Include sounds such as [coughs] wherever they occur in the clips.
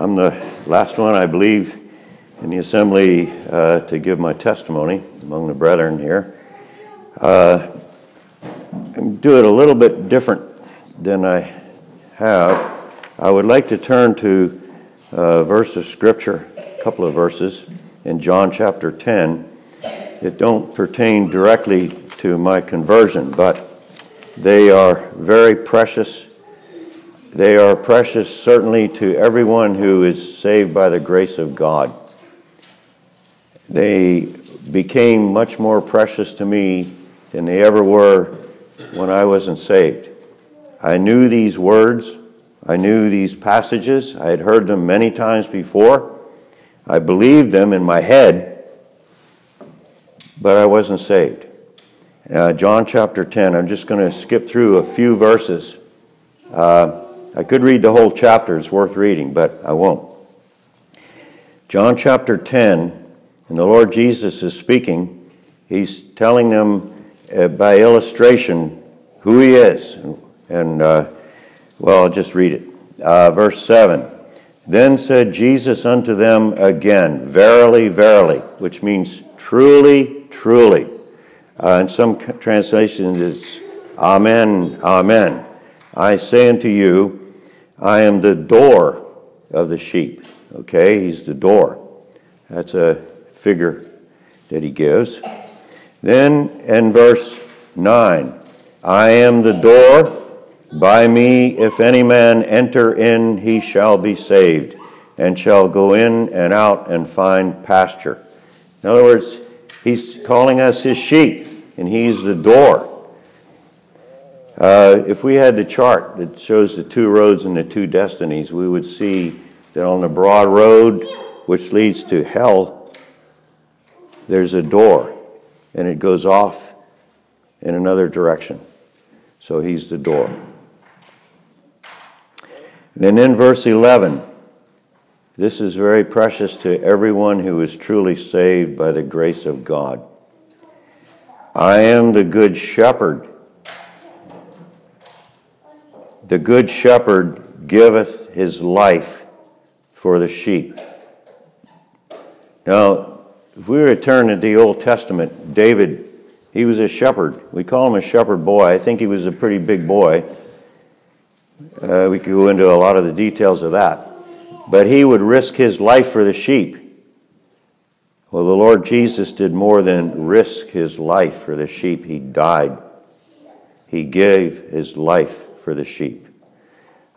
I'm the last one, I believe, in the assembly uh, to give my testimony among the brethren here. Uh, do it a little bit different than I have. I would like to turn to a verse of scripture, a couple of verses in John chapter 10 that don't pertain directly to my conversion, but they are very precious. They are precious certainly to everyone who is saved by the grace of God. They became much more precious to me than they ever were when I wasn't saved. I knew these words, I knew these passages, I had heard them many times before. I believed them in my head, but I wasn't saved. Uh, John chapter 10, I'm just going to skip through a few verses. Uh, I could read the whole chapter, it's worth reading, but I won't. John chapter 10, and the Lord Jesus is speaking. He's telling them uh, by illustration who he is. And, and uh, well, I'll just read it. Uh, verse 7 Then said Jesus unto them again, Verily, verily, which means truly, truly. Uh, in some translations, it's Amen, Amen. I say unto you, I am the door of the sheep. Okay, he's the door. That's a figure that he gives. Then in verse 9, I am the door. By me, if any man enter in, he shall be saved, and shall go in and out and find pasture. In other words, he's calling us his sheep, and he's the door. Uh, if we had the chart that shows the two roads and the two destinies, we would see that on the broad road, which leads to hell, there's a door, and it goes off in another direction. So he's the door. And then in verse 11, this is very precious to everyone who is truly saved by the grace of God. I am the good shepherd. The good shepherd giveth his life for the sheep. Now, if we were to turn to the Old Testament, David he was a shepherd. We call him a shepherd boy. I think he was a pretty big boy. Uh, we could go into a lot of the details of that. But he would risk his life for the sheep. Well, the Lord Jesus did more than risk his life for the sheep, he died. He gave his life for the sheep.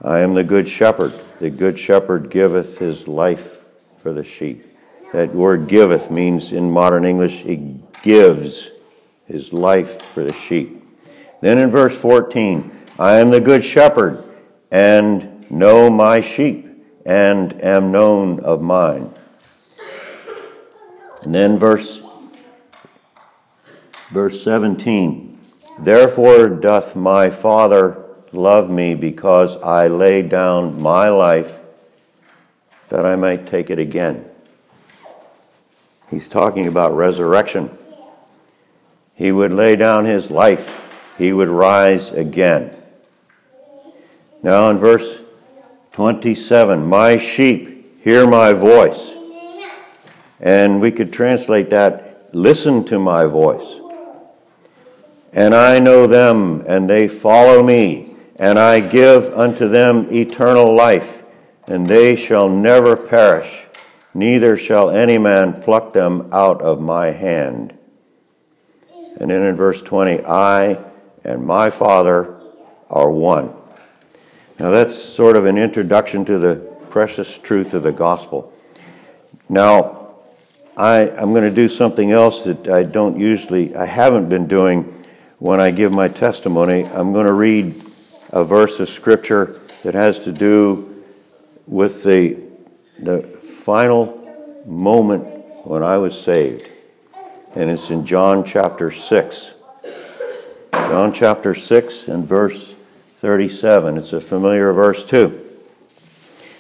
I am the good shepherd. The good shepherd giveth his life for the sheep. That word giveth means in modern English, he gives his life for the sheep. Then in verse 14, I am the good shepherd and know my sheep and am known of mine. And then verse verse 17, therefore doth my Father love me because I lay down my life that I might take it again. He's talking about resurrection. He would lay down his life, he would rise again. Now in verse 27, my sheep hear my voice. And we could translate that, listen to my voice. And I know them, and they follow me, and I give unto them eternal life, and they shall never perish, neither shall any man pluck them out of my hand. And then in verse 20, I and my Father are one. Now that's sort of an introduction to the precious truth of the gospel. Now, I, I'm going to do something else that I don't usually, I haven't been doing when I give my testimony. I'm going to read a verse of scripture that has to do with the, the final moment when I was saved and it's in John chapter 6. John chapter 6 and verse 37. It's a familiar verse too.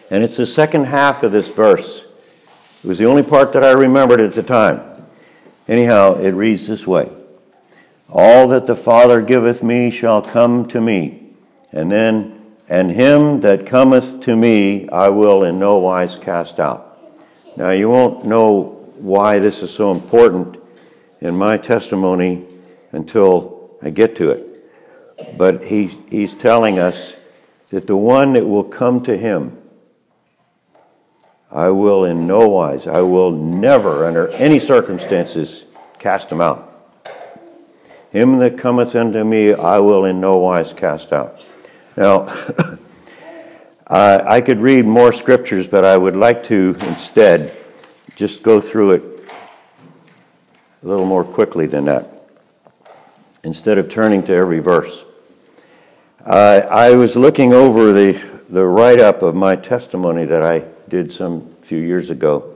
And it's the second half of this verse. It was the only part that I remembered at the time. Anyhow, it reads this way All that the Father giveth me shall come to me. And then, and him that cometh to me I will in no wise cast out. Now, you won't know why this is so important in my testimony until I get to it. But he, he's telling us that the one that will come to him, I will in no wise, I will never, under any circumstances, cast him out. Him that cometh unto me, I will in no wise cast out. Now, [coughs] I could read more scriptures, but I would like to instead just go through it a little more quickly than that, instead of turning to every verse. Uh, I was looking over the, the write up of my testimony that I did some few years ago,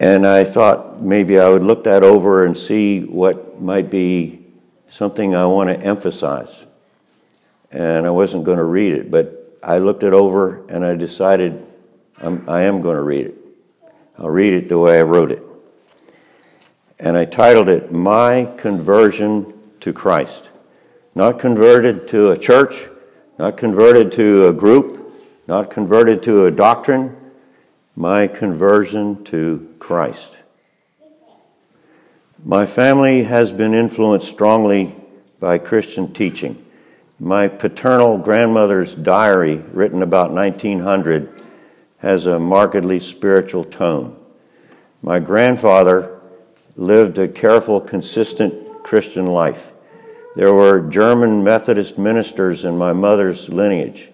and I thought maybe I would look that over and see what might be something I want to emphasize. And I wasn't going to read it, but I looked it over and I decided I'm, I am going to read it. I'll read it the way I wrote it. And I titled it My Conversion to Christ. Not converted to a church, not converted to a group, not converted to a doctrine, my conversion to Christ. My family has been influenced strongly by Christian teaching. My paternal grandmother's diary, written about 1900, has a markedly spiritual tone. My grandfather lived a careful, consistent Christian life. There were German Methodist ministers in my mother's lineage.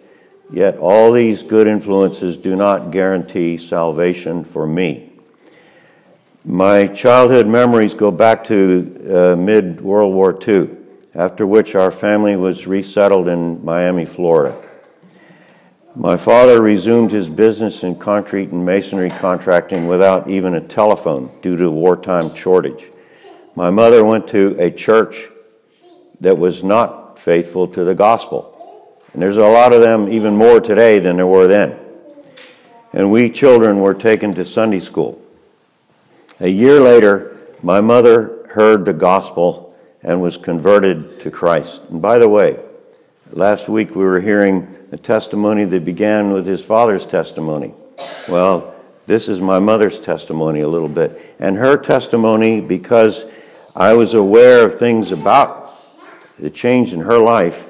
Yet all these good influences do not guarantee salvation for me. My childhood memories go back to uh, mid World War II, after which our family was resettled in Miami, Florida. My father resumed his business in concrete and masonry contracting without even a telephone due to wartime shortage. My mother went to a church that was not faithful to the gospel. And there's a lot of them, even more today than there were then. And we children were taken to Sunday school. A year later, my mother heard the gospel and was converted to Christ. And by the way, last week we were hearing a testimony that began with his father's testimony. Well, this is my mother's testimony a little bit. And her testimony, because I was aware of things about the change in her life,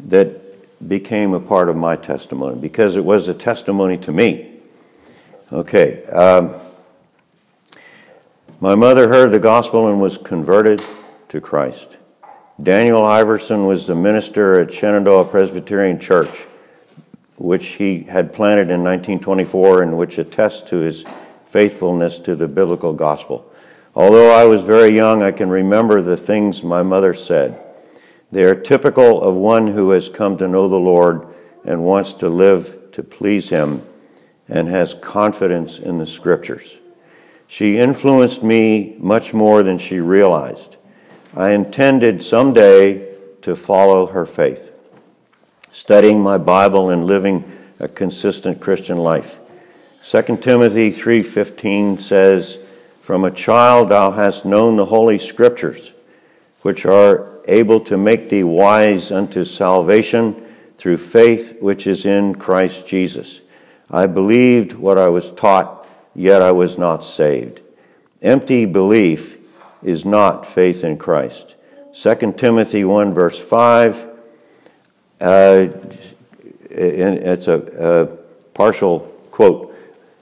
that became a part of my testimony because it was a testimony to me. Okay. Um, my mother heard the gospel and was converted to Christ. Daniel Iverson was the minister at Shenandoah Presbyterian Church, which he had planted in 1924 and which attests to his faithfulness to the biblical gospel. Although I was very young, I can remember the things my mother said. They are typical of one who has come to know the Lord and wants to live to please Him and has confidence in the Scriptures. She influenced me much more than she realized. I intended someday to follow her faith, studying my Bible and living a consistent Christian life. 2 Timothy 3:15 says, "From a child thou hast known the holy scriptures, which are able to make thee wise unto salvation through faith which is in Christ Jesus. I believed what I was taught, yet I was not saved. Empty belief is not faith in Christ. 2 Timothy 1, verse 5, uh, it's a, a, partial quote.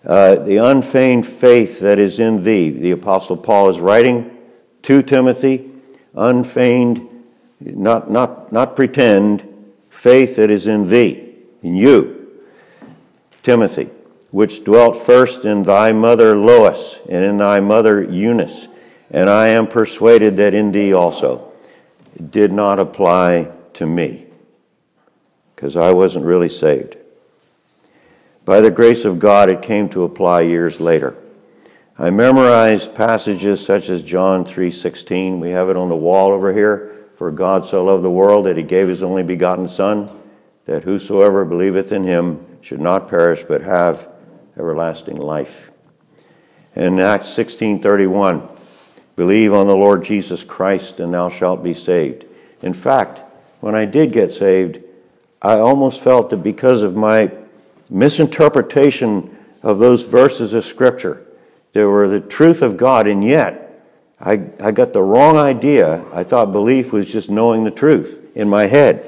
Uh, the unfeigned faith that is in thee, the Apostle Paul is writing to Timothy, unfeigned not, not, not pretend, faith that is in thee, in you, Timothy, which dwelt first in thy mother Lois and in thy mother Eunice, and I am persuaded that in thee also. It did not apply to me because I wasn't really saved. By the grace of God, it came to apply years later. I memorized passages such as John 3:16. We have it on the wall over here. For God so loved the world that he gave his only begotten Son, that whosoever believeth in him should not perish but have everlasting life. In Acts 16:31, believe on the Lord Jesus Christ and thou shalt be saved. In fact, when I did get saved, I almost felt that because of my misinterpretation of those verses of Scripture, they were the truth of God, and yet I, I got the wrong idea. I thought belief was just knowing the truth in my head,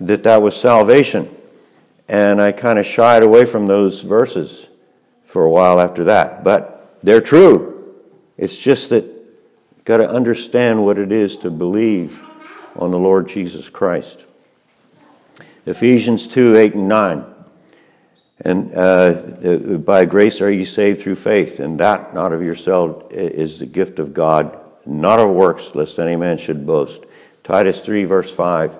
that that was salvation. And I kind of shied away from those verses for a while after that. But they're true. It's just that got to understand what it is to believe on the Lord Jesus Christ. Ephesians 2 8 and 9. And uh, by grace are you saved through faith, and that not of yourself is the gift of God, not of works, lest any man should boast. Titus 3, verse 5,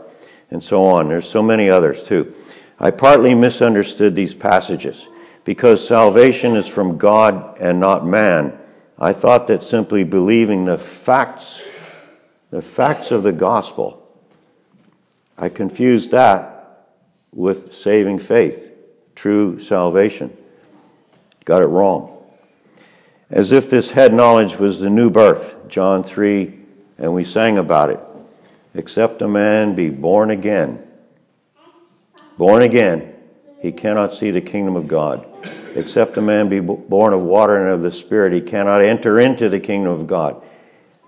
and so on. There's so many others too. I partly misunderstood these passages because salvation is from God and not man. I thought that simply believing the facts, the facts of the gospel, I confused that with saving faith true salvation. Got it wrong. As if this head knowledge was the new birth, John 3, and we sang about it. Except a man be born again. Born again, he cannot see the kingdom of God. Except a man be born of water and of the Spirit, he cannot enter into the kingdom of God.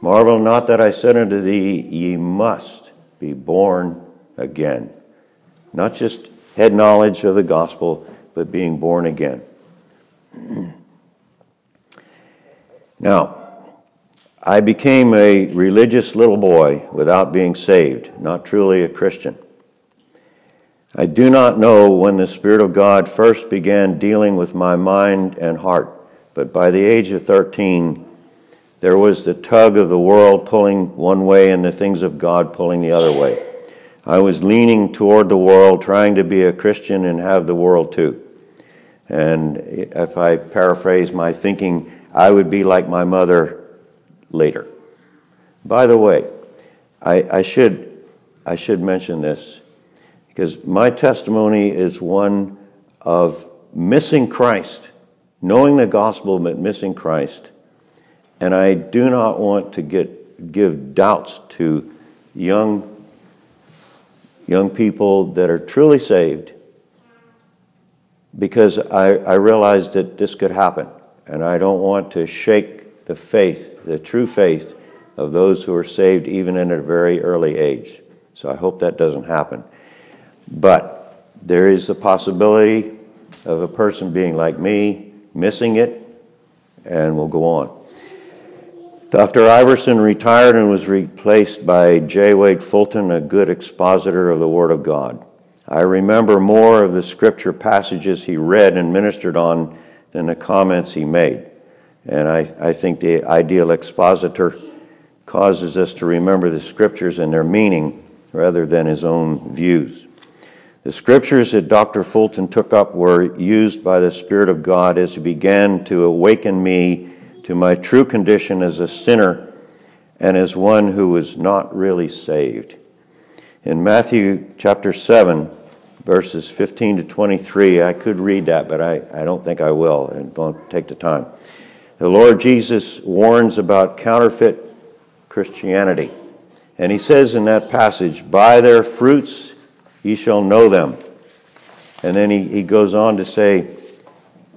Marvel not that I said unto thee, Ye must be born again. Not just head knowledge of the gospel, but being born again. [clears throat] now, I became a religious little boy without being saved, not truly a Christian. I do not know when the Spirit of God first began dealing with my mind and heart, but by the age of 13, there was the tug of the world pulling one way and the things of God pulling the other way. I was leaning toward the world, trying to be a Christian and have the world too. And if I paraphrase my thinking, I would be like my mother later. By the way, I, I should, I should mention this because my testimony is one of missing Christ, knowing the gospel but missing Christ. And I do not want to get, give doubts to young young people that are truly saved because I, I realized that this could happen. And I don't want to shake the faith, the true faith of those who are saved even at a very early age. So I hope that doesn't happen. But there is the possibility of a person being like me, missing it, and we'll go on. Dr. Iverson retired and was replaced by J. Wade Fulton, a good expositor of the Word of God. I remember more of the scripture passages he read and ministered on than the comments he made. And I, I think the ideal expositor causes us to remember the scriptures and their meaning rather than his own views. The scriptures that Dr. Fulton took up were used by the Spirit of God as he began to awaken me to my true condition as a sinner and as one who was not really saved. In Matthew chapter 7, verses 15 to 23, I could read that, but I, I don't think I will and won't take the time. The Lord Jesus warns about counterfeit Christianity. And he says in that passage, By their fruits ye shall know them. And then he, he goes on to say,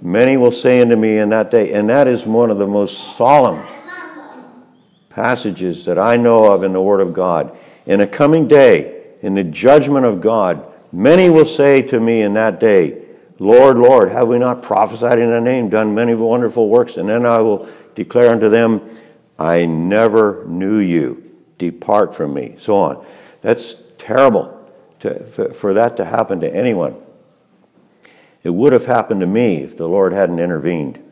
Many will say unto me in that day, and that is one of the most solemn passages that I know of in the Word of God. In a coming day, in the judgment of God, many will say to me in that day, Lord, Lord, have we not prophesied in thy name, done many wonderful works? And then I will declare unto them, I never knew you. Depart from me. So on. That's terrible to, for, that to happen to anyone. It would have happened to me if the Lord hadn't intervened.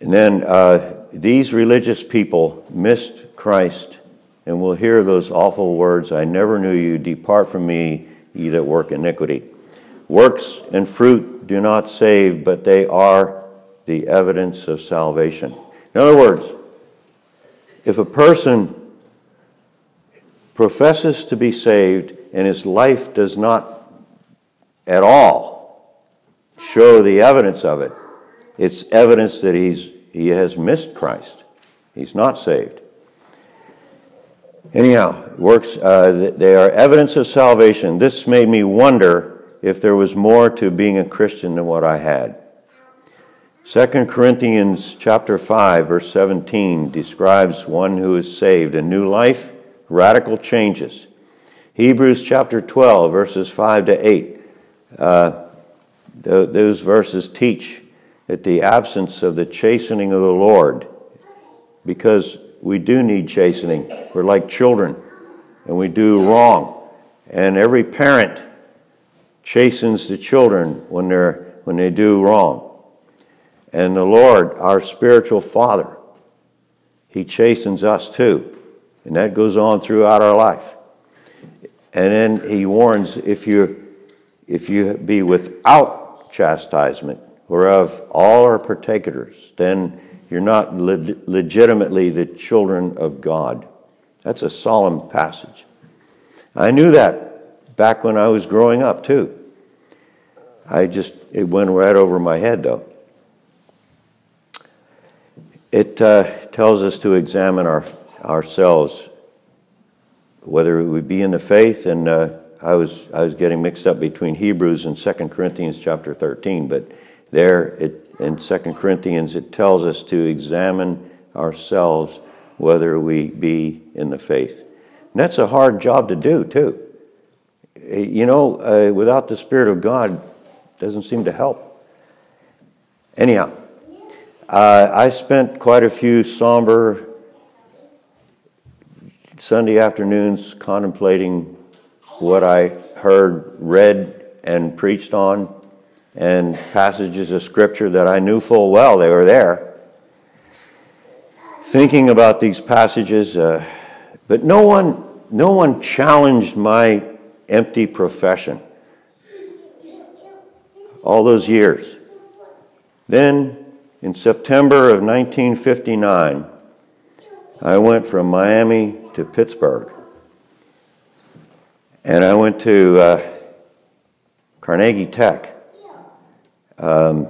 And then uh, these religious people missed Christ and will hear those awful words I never knew you, depart from me, ye that work iniquity. Works and fruit do not save, but they are the evidence of salvation. In other words, if a person professes to be saved and his life does not at all show the evidence of it. It's evidence that he's, he has missed Christ. He's not saved. Anyhow, works, uh, they are evidence of salvation. This made me wonder if there was more to being a Christian than what I had. 2 Corinthians chapter 5 verse 17 describes one who is saved, a new life, radical changes. Hebrews chapter 12 verses 5 to 8. Uh, th- those verses teach that the absence of the chastening of the Lord, because we do need chastening. We're like children and we do wrong. And every parent chastens the children when, they're, when they do wrong. And the Lord, our spiritual Father, He chastens us too. And that goes on throughout our life. And then He warns if you if you be without chastisement, whereof all are partakers, then you're not le- legitimately the children of God. That's a solemn passage. I knew that back when I was growing up, too. I just, it went right over my head, though. It uh, tells us to examine our, ourselves, whether we be in the faith, and uh, I was I was getting mixed up between Hebrews and 2 Corinthians chapter 13, but there it, in 2 Corinthians it tells us to examine ourselves whether we be in the faith. And that's a hard job to do too. You know, uh, without the Spirit of God, doesn't seem to help. Anyhow, uh, I spent quite a few somber Sunday afternoons contemplating what I heard read and preached on, and passages of Scripture that I knew full well they were there. Thinking about these passages, uh, but no one, no one challenged my empty profession all those years. Then in September of 1959, I went from Miami to Pittsburgh. And I went to uh, Carnegie Tech um,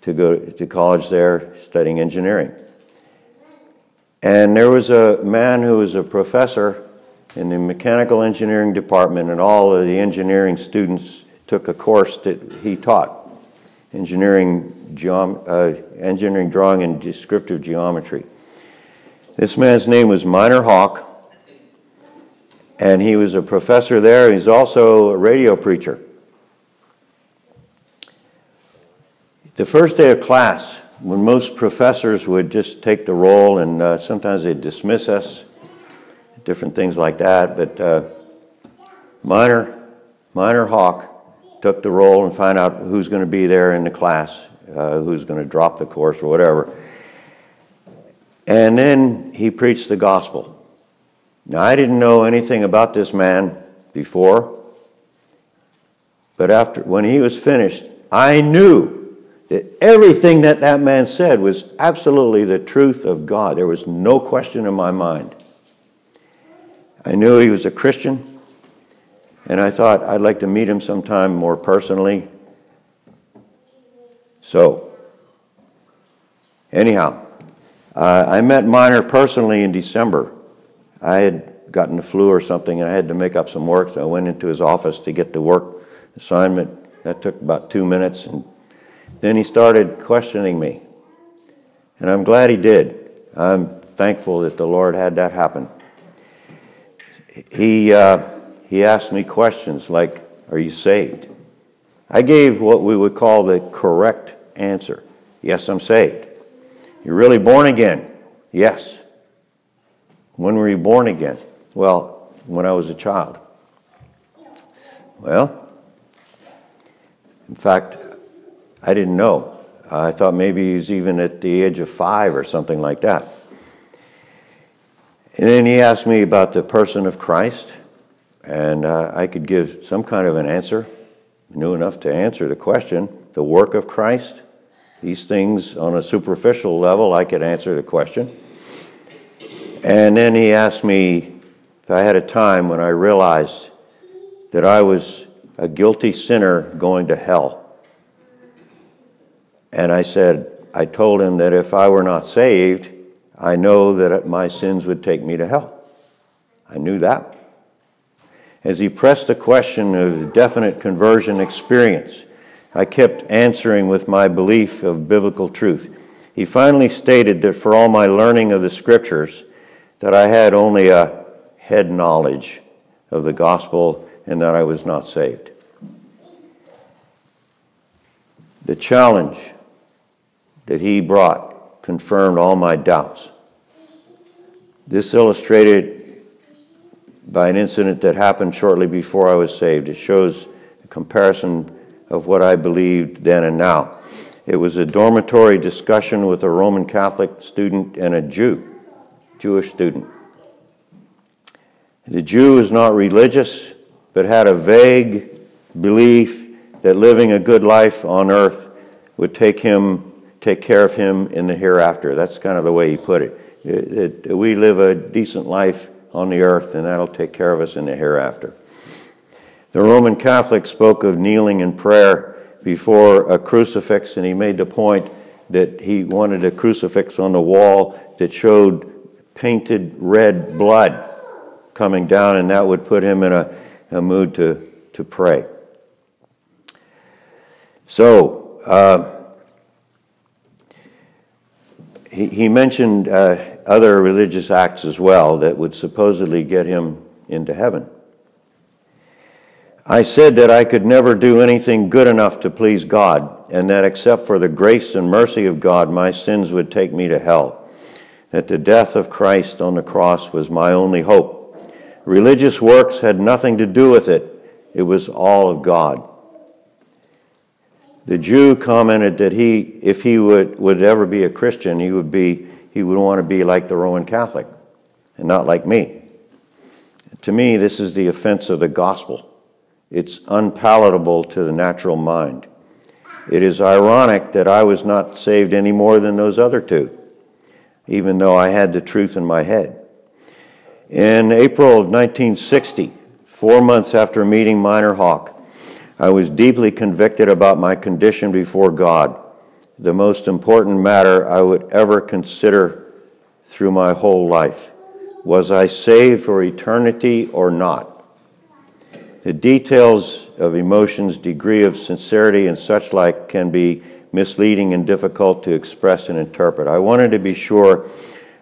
to go to college there studying engineering. And there was a man who was a professor in the mechanical engineering department, and all of the engineering students took a course that he taught engineering, geom- uh, engineering drawing and descriptive geometry. This man's name was Minor Hawk, and he was a professor there. He's also a radio preacher. The first day of class, when most professors would just take the roll and uh, sometimes they'd dismiss us, different things like that, but uh, Minor, Minor Hawk took the roll and find out who's going to be there in the class, uh, who's going to drop the course or whatever. And then he preached the gospel. Now, I didn't know anything about this man before, but after when he was finished, I knew that everything that that man said was absolutely the truth of God. There was no question in my mind. I knew he was a Christian. And I thought I'd like to meet him sometime more personally. So, anyhow, uh, I met Minor personally in December. I had gotten the flu or something and I had to make up some work, so I went into his office to get the work assignment. That took about two minutes, and then he started questioning me. And I'm glad he did. I'm thankful that the Lord had that happen. He. Uh, he asked me questions like, Are you saved? I gave what we would call the correct answer Yes, I'm saved. You're really born again? Yes. When were you born again? Well, when I was a child. Well, in fact, I didn't know. I thought maybe he's even at the age of five or something like that. And then he asked me about the person of Christ. And uh, I could give some kind of an answer, knew enough to answer the question. The work of Christ, these things on a superficial level, I could answer the question. And then he asked me if I had a time when I realized that I was a guilty sinner going to hell. And I said, I told him that if I were not saved, I know that my sins would take me to hell. I knew that. As he pressed the question of definite conversion experience, I kept answering with my belief of biblical truth. He finally stated that for all my learning of the scriptures, that I had only a head knowledge of the gospel and that I was not saved. The challenge that he brought confirmed all my doubts. This illustrated by an incident that happened shortly before I was saved. It shows a comparison of what I believed then and now. It was a dormitory discussion with a Roman Catholic student and a Jew, Jewish student. The Jew was not religious, but had a vague belief that living a good life on earth would take him take care of him in the hereafter. That's kind of the way he put it. it, it we live a decent life on the earth, and that'll take care of us in the hereafter. The Roman Catholic spoke of kneeling in prayer before a crucifix, and he made the point that he wanted a crucifix on the wall that showed painted red blood coming down, and that would put him in a, a mood to, to pray. So, uh, he, he mentioned uh, other religious acts as well that would supposedly get him into heaven. I said that I could never do anything good enough to please God, and that except for the grace and mercy of God, my sins would take me to hell. That the death of Christ on the cross was my only hope. Religious works had nothing to do with it, it was all of God. The Jew commented that he, if he would, would ever be a Christian, he would, be, he would want to be like the Roman Catholic and not like me. To me, this is the offense of the gospel. It's unpalatable to the natural mind. It is ironic that I was not saved any more than those other two, even though I had the truth in my head. In April of 1960, four months after meeting Minor Hawk, I was deeply convicted about my condition before God, the most important matter I would ever consider through my whole life. Was I saved for eternity or not? The details of emotions, degree of sincerity, and such like can be misleading and difficult to express and interpret. I wanted to be sure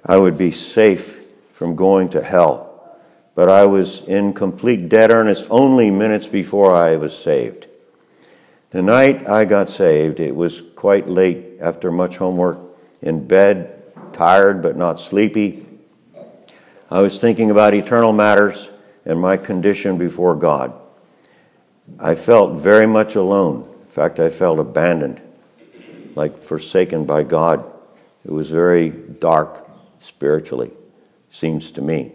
I would be safe from going to hell but I was in complete dead earnest only minutes before I was saved. The night I got saved, it was quite late after much homework, in bed, tired but not sleepy. I was thinking about eternal matters and my condition before God. I felt very much alone. In fact, I felt abandoned, like forsaken by God. It was very dark spiritually, seems to me.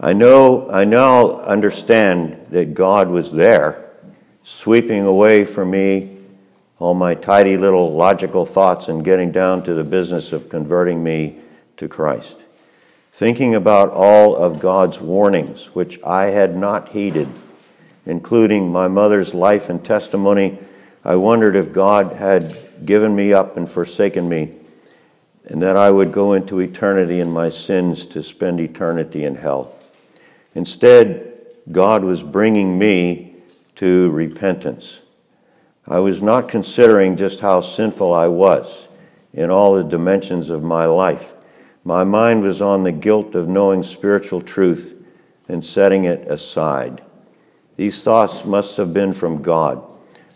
I know, I now understand that God was there, sweeping away from me all my tidy little logical thoughts and getting down to the business of converting me to Christ. Thinking about all of God's warnings, which I had not heeded, including my mother's life and testimony, I wondered if God had given me up and forsaken me, and that I would go into eternity in my sins to spend eternity in hell. Instead, God was bringing me to repentance. I was not considering just how sinful I was in all the dimensions of my life. My mind was on the guilt of knowing spiritual truth and setting it aside. These thoughts must have been from God.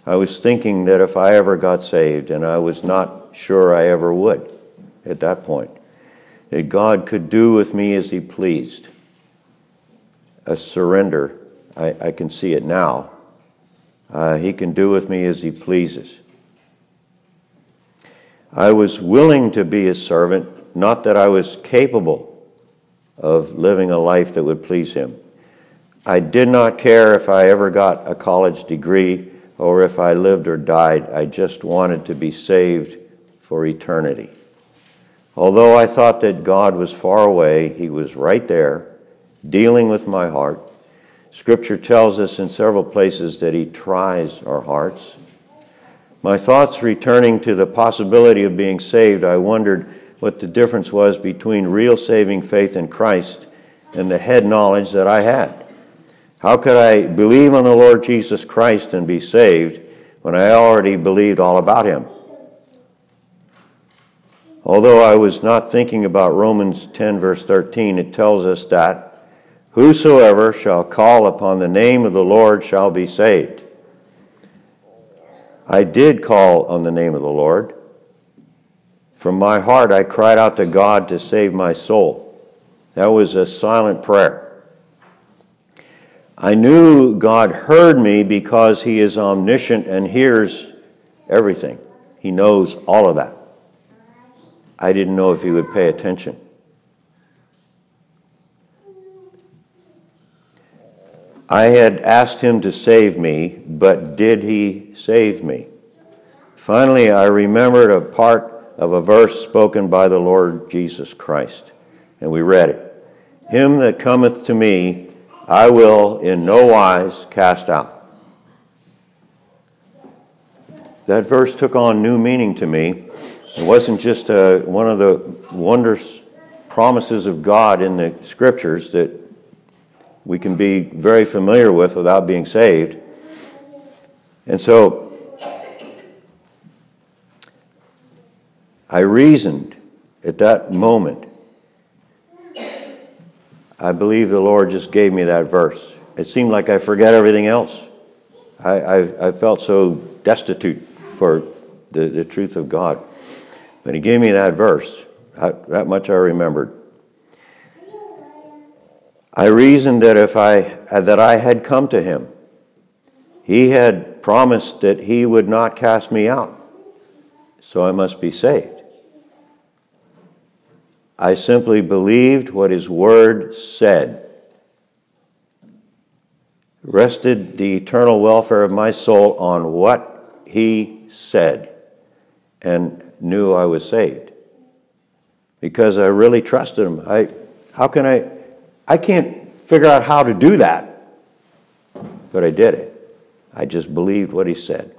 I was thinking that if I ever got saved, and I was not sure I ever would at that point, that God could do with me as He pleased a surrender. I, I can see it now. Uh, he can do with me as he pleases. I was willing to be a servant, not that I was capable of living a life that would please him. I did not care if I ever got a college degree or if I lived or died. I just wanted to be saved for eternity. Although I thought that God was far away, he was right there dealing with my heart. Scripture tells us in several places that He tries our hearts. My thoughts returning to the possibility of being saved, I wondered what the difference was between real saving faith in Christ and the head knowledge that I had. How could I believe on the Lord Jesus Christ and be saved when I already believed all about him? Although I was not thinking about Romans 10, verse 13, it tells us that whosoever shall call upon the name of the Lord shall be saved. I did call on the name of the Lord. From my heart, I cried out to God to save my soul. That was a silent prayer. I knew God heard me because He is omniscient and hears everything. He knows all of that. I didn't know if He would pay attention. I had asked Him to save me, but did He save me? Finally, I remembered a part of a verse spoken by the Lord Jesus Christ, and we read it Him that cometh to me, I will in no wise cast out. That verse took on new meaning to me. It wasn't just uh, one of the wondrous promises of God in the scriptures that we can be very familiar with without being saved. And so I reasoned at that moment I believe the Lord just gave me that verse. It seemed like I forgot everything else. I, I, I felt so destitute for the, the truth of God. But He gave me that verse. I, that much I remembered. I reasoned that if I that I had come to Him, He had promised that He would not cast me out, so I must be saved. I simply believed what his word said. Rested the eternal welfare of my soul on what he said and knew I was saved. Because I really trusted him. I how can I I can't figure out how to do that. But I did it. I just believed what he said.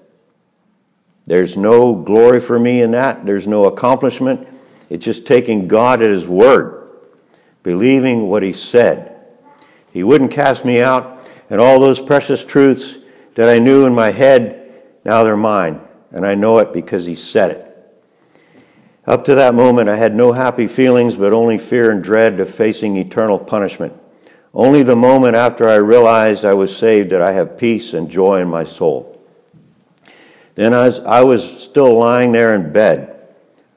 There's no glory for me in that. There's no accomplishment. It's just taking God at His word, believing what He said. He wouldn't cast me out, and all those precious truths that I knew in my head, now they're mine. And I know it because He said it. Up to that moment, I had no happy feelings, but only fear and dread of facing eternal punishment. Only the moment after I realized I was saved did I have peace and joy in my soul. Then, as I was still lying there in bed,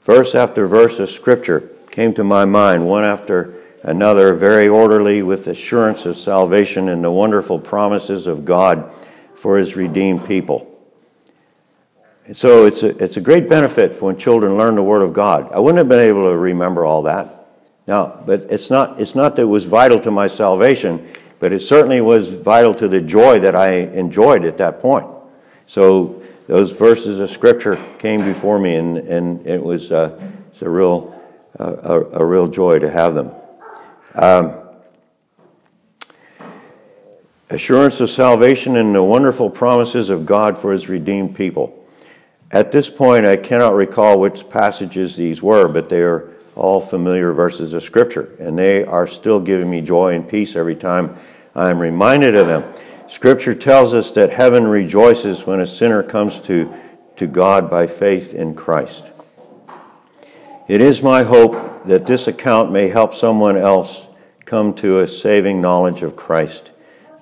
Verse after verse of Scripture came to my mind, one after another, very orderly, with assurance of salvation and the wonderful promises of God for His redeemed people. And so it's a, it's a great benefit when children learn the Word of God. I wouldn't have been able to remember all that. Now, but it's not, it's not that it was vital to my salvation, but it certainly was vital to the joy that I enjoyed at that point. So those verses of Scripture came before me, and, and it was uh, it's a real uh, a, a, real joy to have them. Um, assurance of salvation and the wonderful promises of God for His redeemed people. At this point, I cannot recall which passages these were, but they are all familiar verses of Scripture, and they are still giving me joy and peace every time I am reminded of them. Scripture tells us that heaven rejoices when a sinner comes to, to God by faith in Christ. It is my hope that this account may help someone else come to a saving knowledge of Christ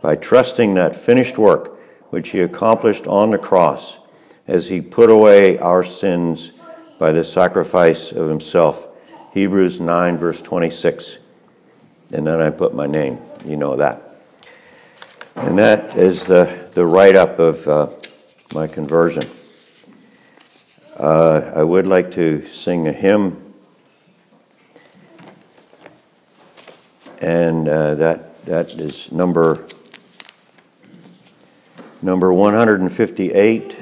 by trusting that finished work which he accomplished on the cross as he put away our sins by the sacrifice of himself. Hebrews 9, verse 26. And then I put my name. You know that. And that is the, the write up of uh, my conversion. Uh, I would like to sing a hymn, and uh, that, that is number, number 158.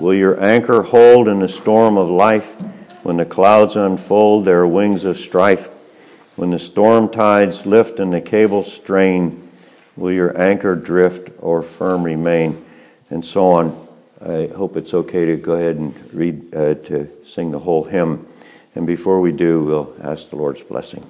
Will your anchor hold in the storm of life when the clouds unfold their wings of strife? When the storm tides lift and the cables strain? Will your anchor drift or firm remain? And so on. I hope it's okay to go ahead and read, uh, to sing the whole hymn. And before we do, we'll ask the Lord's blessing.